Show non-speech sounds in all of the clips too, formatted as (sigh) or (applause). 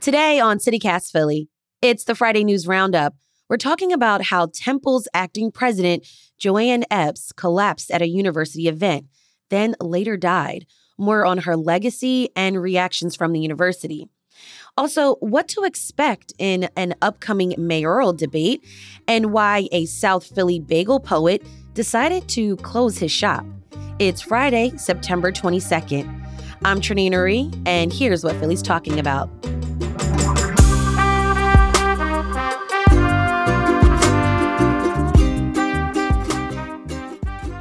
Today on CityCast Philly, it's the Friday News Roundup. We're talking about how Temple's acting president, JoAnne Epps, collapsed at a university event, then later died. More on her legacy and reactions from the university. Also, what to expect in an upcoming mayoral debate, and why a South Philly bagel poet decided to close his shop. It's Friday, September 22nd. I'm Trenae Nuri, and here's what Philly's talking about.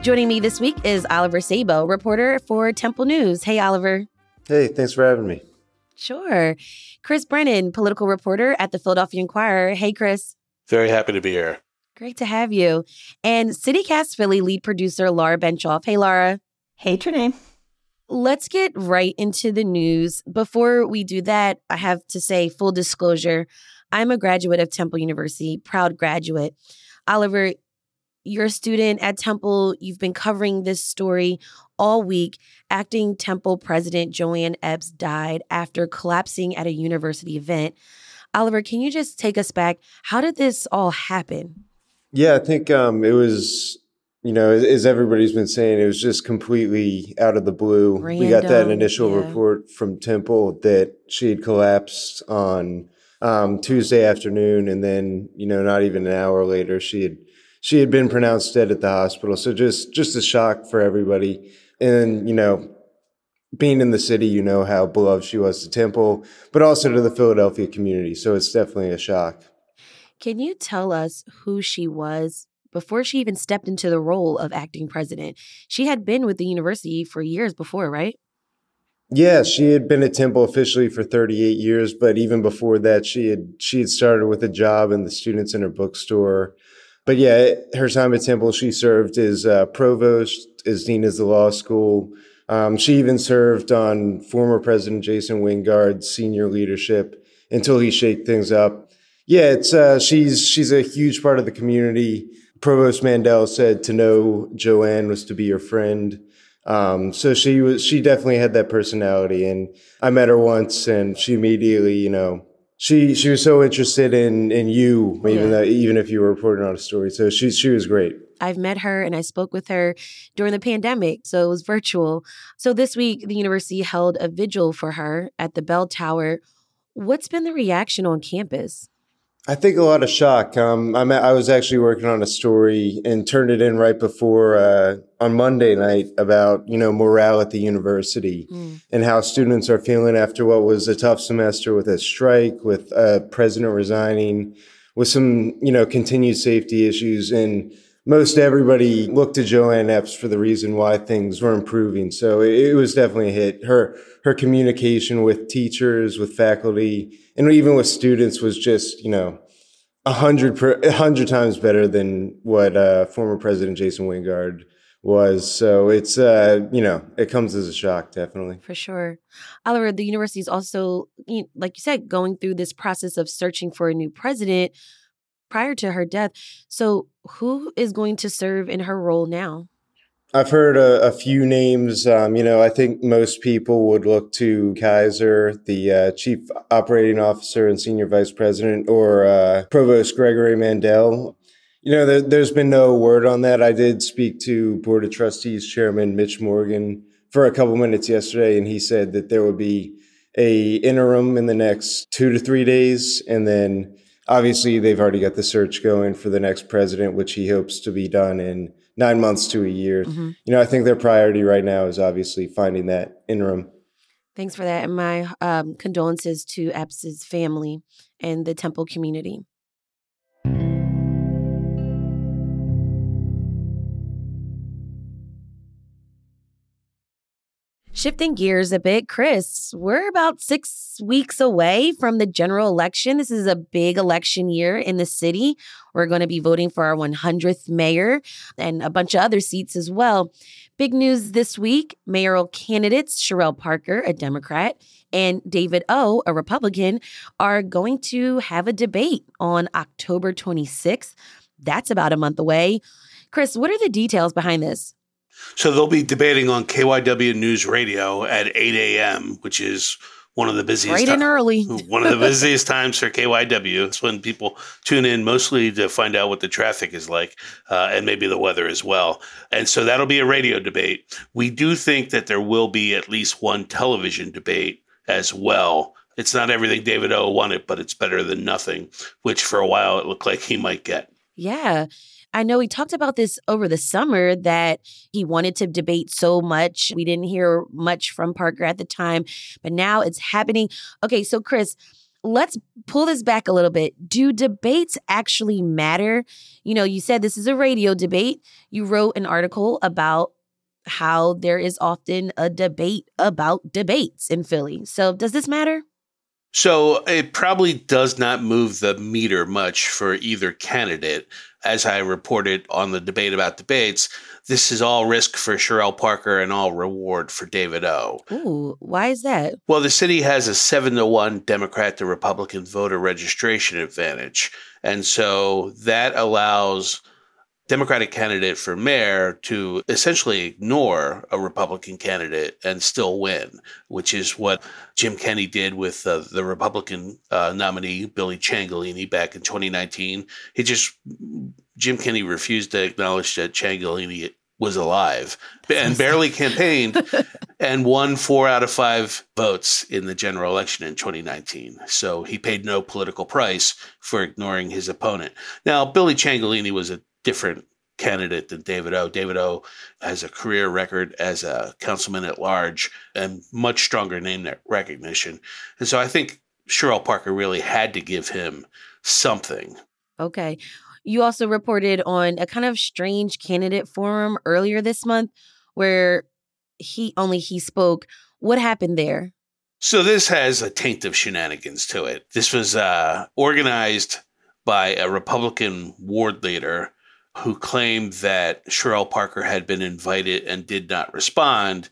Joining me this week is Oliver Sabo, reporter for Temple News. Hey, Oliver. Hey, thanks for having me. Sure. Chris Brennan, political reporter at the Philadelphia Inquirer. Hey, Chris. Very happy to be here. Great to have you. And CityCast Philly lead producer Laura Benshoff. Hey, Laura. Hey, Trenae. Let's get right into the news. Before we do that, I have to say full disclosure I'm a graduate of Temple University, proud graduate. Oliver, you're a student at Temple. You've been covering this story all week. Acting Temple President JoAnne Epps died after collapsing at a university event. Oliver, can you just take us back? How did this all happen? Yeah, I think um, it was, you know, as, as, everybody's been saying, it was just completely out of the blue. Random, we got that initial yeah. report from Temple that she had collapsed on um, Tuesday afternoon, and then, you know, not even an hour later, she had she had been pronounced dead at the hospital. So just just a shock for everybody. And you know, being in the city, you know how beloved she was to Temple, but also to the Philadelphia community. So it's definitely a shock. Can you tell us who she was before she even stepped into the role of acting president? She had been with the university for years before, right? Yeah, she had been at Temple officially for 38 years, but even before that, she had she had started with a job in the students in her bookstore but yeah, her time at Temple, she served as uh, provost, as dean of the law school. Um, she even served on former President Jason Wingard's senior leadership until he shaked things up. Yeah, it's uh, she's she's a huge part of the community. Provost Mandel said to know JoAnne was to be your friend. Um, so she was she definitely had that personality, and I met her once, and she immediately, you know, she she was so interested in in you, even yeah. even if you were reporting on a story. So she she was great. I've met her and I spoke with her during the pandemic, so it was virtual. So this week, the university held a vigil for her at the Bell Tower. What's been the reaction on campus? I think a lot of shock. Um, I'm, I was actually working on a story and turned it in right before uh, on Monday night about you know morale at the university mm. and how students are feeling after what was a tough semester with a strike, with a president resigning, with some you know continued safety issues, and most everybody looked to JoAnne Epps for the reason why things were improving. So it, was definitely a hit. Her her communication with teachers, with faculty and even with students was just you know a hundred a hundred times better than what uh, former President Jason Wingard was. So it's uh, you know it comes as a shock, definitely for sure. Oliver, the university is also, like you said, going through this process of searching for a new president prior to her death. So who is going to serve in her role now? I've heard a, a few names. Um, you know, I think most people would look to Kaiser, the uh, chief operating officer and senior vice president, or uh, Provost Gregory Mandel. You know, there, has been no word on that. I did speak to Board of Trustees Chairman Mitch Morgan for a couple minutes yesterday, and he said that there would be a interim in the next two to three days, and then obviously they've already got the search going for the next president, which he hopes to be done in nine months to a year. Mm-hmm. You know, I think their priority right now is obviously finding that interim. Thanks for that. And my um, condolences to Epps's family and the Temple community. Shifting gears a bit, Chris, we're about six weeks away from the general election. This is a big election year in the city. We're going to be voting for our 100th mayor and a bunch of other seats as well. Big news this week mayoral candidates Cherelle Parker, a Democrat, and David O, a Republican, are going to have a debate on October 26th. That's about a month away. Chris, what are the details behind this? So they'll be debating on KYW News Radio at 8 a.m., which is one of the busiest Bright and early. (laughs) one of the busiest times for KYW. It's when people tune in mostly to find out what the traffic is like uh, and maybe the weather as well. And so that'll be a radio debate. We do think that there will be at least one television debate as well. It's not everything David O wanted, but it's better than nothing, which for a while it looked like he might get. Yeah. I know he talked about this over the summer that he wanted to debate so much. We didn't hear much from Parker at the time, but now it's happening. Okay, so Chris, let's pull this back a little bit. Do debates actually matter? You know, you said this is a radio debate. You wrote an article about how there is often a debate about debates in Philly. So, does this matter? So it probably does not move the meter much for either candidate. As I reported on the debate about debates, this is all risk for Cherelle Parker and all reward for David O. Ooh, why is that? Well, the city has a seven to one Democrat to Republican voter registration advantage. And so that allows Democratic candidate for mayor to essentially ignore a Republican candidate and still win, which is what Jim Kenney did with uh, the Republican uh, nominee, Billy Ciancaglini, back in 2019. He just, Jim Kenney refused to acknowledge that Ciancaglini was alive and (laughs) barely campaigned and won four out of five votes in the general election in 2019. So he paid no political price for ignoring his opponent. Now, Billy Ciancaglini was a different candidate than David O. David O has a career record as a councilman at large and much stronger name recognition. And so I think Cherelle Parker really had to give him something. Okay. You also reported on a kind of strange candidate forum earlier this month where he only he spoke. What happened there? So this has a taint of shenanigans to it. This was uh, organized by a Republican ward leader who claimed that Cherelle Parker had been invited and did not respond.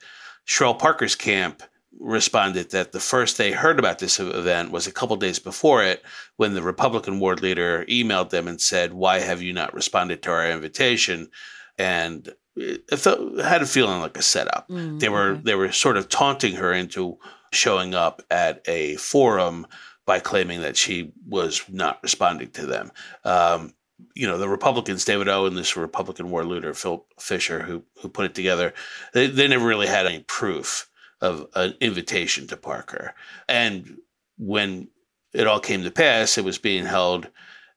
Cherelle Parker's camp responded that the first they heard about this event was a couple days before it when the Republican ward leader emailed them and said, Why have you not responded to our invitation? And it felt, had a feeling like a setup. Mm, they were they were sort of taunting her into showing up at a forum by claiming that she was not responding to them. Um, you know the Republicans, David O. and this Republican war looter, Phil Fisher, who who put it together, they, they never really had any proof of an invitation to Parker. And when it all came to pass, it was being held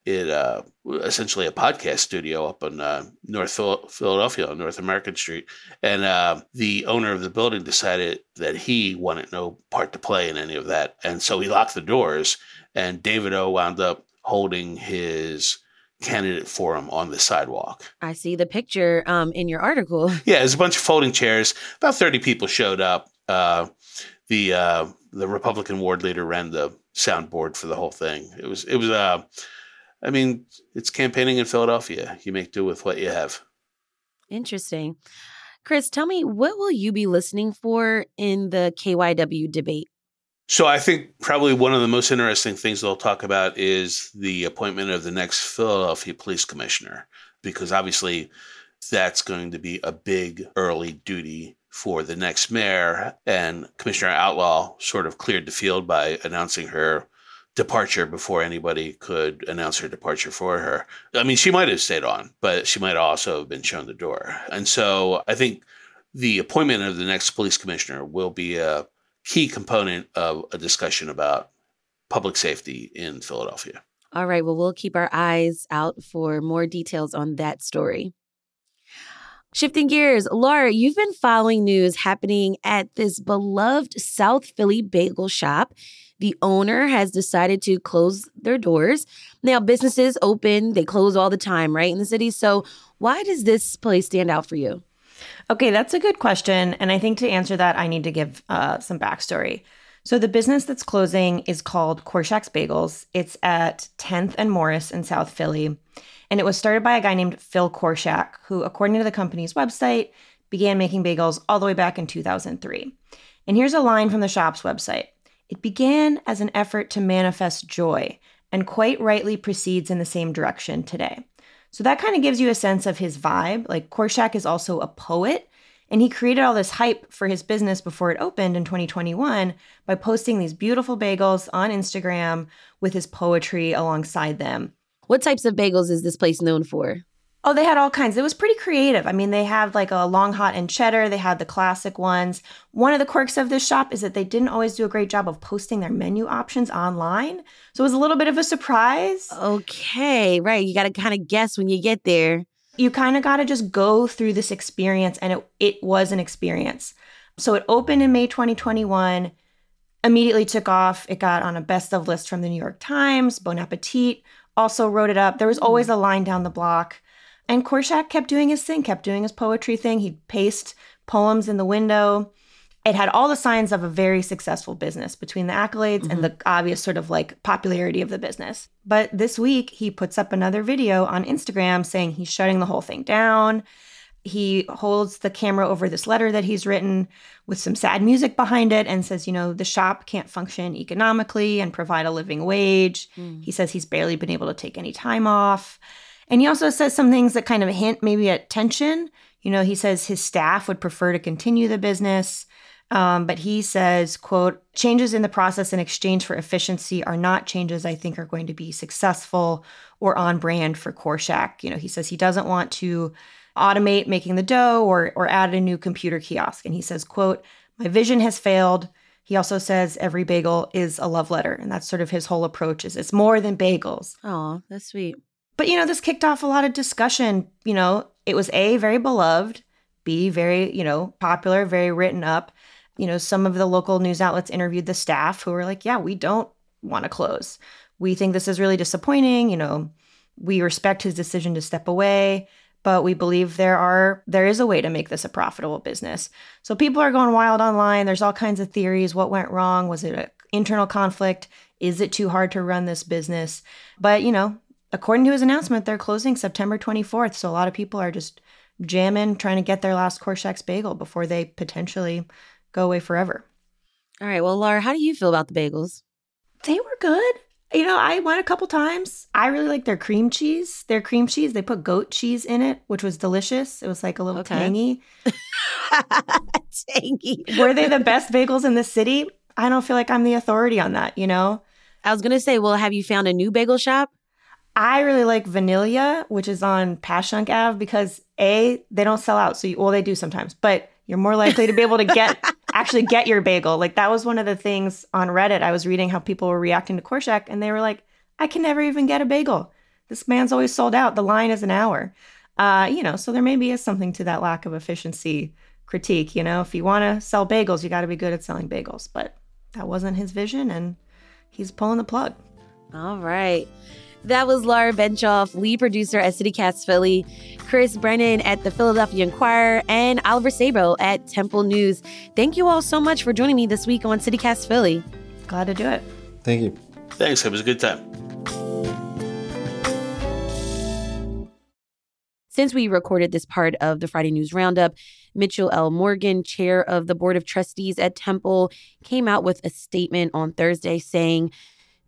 in uh, essentially a podcast studio up in uh, North Philadelphia on North American Street. And uh, the owner of the building decided that he wanted no part to play in any of that. And so he locked the doors, and David O wound up holding his candidate forum on the sidewalk. I see the picture um, in your article. (laughs) Yeah, there's a bunch of folding chairs. About 30 people showed up. Uh, the uh, the Republican ward leader ran the soundboard for the whole thing. It was it was uh, I mean, it's campaigning in Philadelphia. You make do with what you have. Interesting. Chris, tell me what will you be listening for in the KYW debate? So I think probably one of the most interesting things they'll talk about is the appointment of the next Philadelphia police commissioner, because obviously that's going to be a big early duty for the next mayor. And Commissioner Outlaw sort of cleared the field by announcing her departure before anybody could announce her departure for her. I mean, she might have stayed on, but she might also have been shown the door. And so I think the appointment of the next police commissioner will be a key component of a discussion about public safety in Philadelphia. All right. Well, we'll keep our eyes out for more details on that story. Shifting gears, Laura, you've been following news happening at this beloved South Philly bagel shop. The owner has decided to close their doors. Now, businesses open, they close all the time, right, in the city. So, why does this place stand out for you? Okay, that's a good question. And I think to answer that, I need to give uh, some backstory. So, the business that's closing is called Korshak's Bagels. It's at 10th and Morris in South Philly. And it was started by a guy named Phil Korshak, who, according to the company's website, began making bagels all the way back in 2003. And here's a line from the shop's website It began as an effort to manifest joy and quite rightly proceeds in the same direction today. So that kind of gives you a sense of his vibe. Like Korshak is also a poet, And he created all this hype for his business before it opened in 2021 by posting these beautiful bagels on Instagram with his poetry alongside them. What types of bagels is this place known for? Oh, they had all kinds. It was pretty creative. I mean, they had like a long hot and cheddar. They had the classic ones. One of the quirks of this shop is that they didn't always do a great job of posting their menu options online. So it was a little bit of a surprise. Okay, right. You got to kind of guess when you get there. You kind of got to just go through this experience, and it, it was an experience. So it opened in May 2021, immediately took off. It got on a best of list from the New York Times. Bon Appetit also wrote it up. There was hmm. always a line down the block. And Korshak kept doing his thing, kept doing his poetry thing. He'd paste poems in the window. It had all the signs of a very successful business between the accolades mm-hmm. and the obvious sort of like popularity of the business. But this week, he puts up another video on Instagram saying he's shutting the whole thing down. He holds the camera over this letter that he's written with some sad music behind it and says, you know, the shop can't function economically and provide a living wage. Mm. He says he's barely been able to take any time off. And he also says some things that kind of hint maybe at tension. You know, he says his staff would prefer to continue the business. Um, but he says, quote, changes in the process in exchange for efficiency are not changes I think are going to be successful or on brand for Korshak. You know, he says he doesn't want to automate making the dough or or add a new computer kiosk. And he says, quote, my vision has failed. He also says every bagel is a love letter. And that's sort of his whole approach is it's more than bagels. Oh, that's sweet. But, you know, this kicked off a lot of discussion. You know, it was A, very beloved, B, very, you know, popular, very written up. You know, some of the local news outlets interviewed the staff who were like, yeah, we don't want to close. We think this is really disappointing. You know, we respect his decision to step away but we believe there are there is a way to make this a profitable business. So people are going wild online. There's all kinds of theories. What went wrong? Was it an internal conflict? Is it too hard to run this business? But you know, according to his announcement, they're closing September 24th. So a lot of people are just jamming, trying to get their last Korshak's bagel before they potentially go away forever. All right. Well, Laura, how do you feel about the bagels? They were good. You know, I went a couple times. I really like their cream cheese. Their cream cheese, they put goat cheese in it, which was delicious. It was like a little okay. tangy. (laughs) tangy. Were they the best bagels in the city? I don't feel like I'm the authority on that, you know? I was going to say, well, have you found a new bagel shop? I really like Vanilla, which is on Passyunk Ave, because A, they don't sell out. So, you, well, they do sometimes, but you're more likely to be able to get (laughs) actually get your bagel. Like that was one of the things on Reddit. I was reading how people were reacting to Korshak and they were like, I can never even get a bagel. This man's always sold out. The line is an hour. Uh, you know, so there maybe is something to that lack of efficiency critique. You know, if you want to sell bagels, you got to be good at selling bagels. But that wasn't his vision and he's pulling the plug. All right. That was Laura Benshoff, lead producer at CityCast Philly, Chris Brennan at the Philadelphia Inquirer, and Oliver Sabo at Temple News. Thank you all so much for joining me this week on CityCast Philly. Glad to do it. Thank you. Thanks. It was a good time. Since we recorded this part of the Friday News Roundup, Mitchell L. Morgan, chair of the Board of Trustees at Temple, came out with a statement on Thursday saying,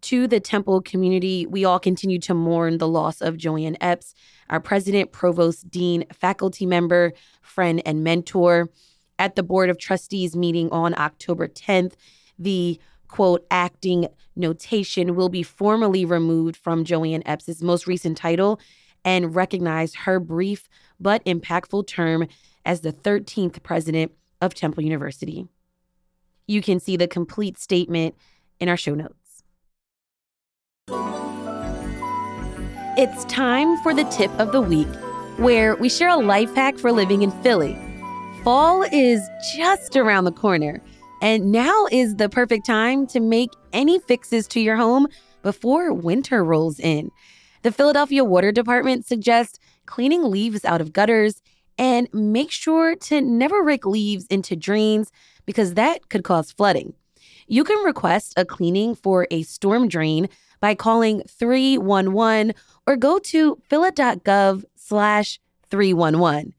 to the Temple community, we all continue to mourn the loss of JoAnne Epps, our president, provost, dean, faculty member, friend, and mentor. At the Board of Trustees meeting on October 10th, the quote, acting notation will be formally removed from JoAnne Epps's most recent title and recognize her brief but impactful term as the 13th president of Temple University. You can see the complete statement in our show notes. It's time for the tip of the week, where we share a life hack for living in Philly. Fall is just around the corner, and now is the perfect time to make any fixes to your home before winter rolls in. The Philadelphia Water Department suggests cleaning leaves out of gutters and make sure to never rake leaves into drains because that could cause flooding. You can request a cleaning for a storm drain by calling 311 or go to phila.gov slash 311.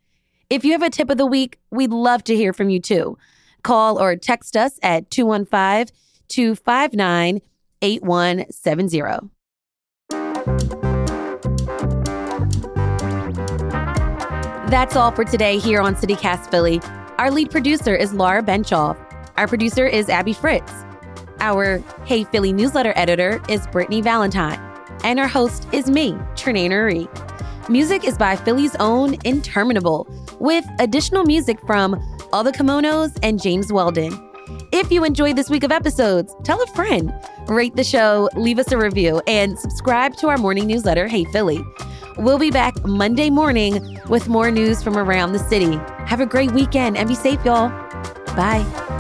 If you have a tip of the week, we'd love to hear from you too. Call or text us at 215 259 8170. That's all for today here on CityCast Philly. Our lead producer is Laura Benshoff. Our producer is Abby Fritz. Our Hey Philly newsletter editor is Brittany Valentine. And our host is me, Trenae Nuri. Music is by Philly's own Interminable, with additional music from All the Kimonos and James Weldon. If you enjoyed this week of episodes, tell a friend, rate the show, leave us a review, and subscribe to our morning newsletter, Hey Philly. We'll be back Monday morning with more news from around the city. Have a great weekend and be safe, y'all. Bye.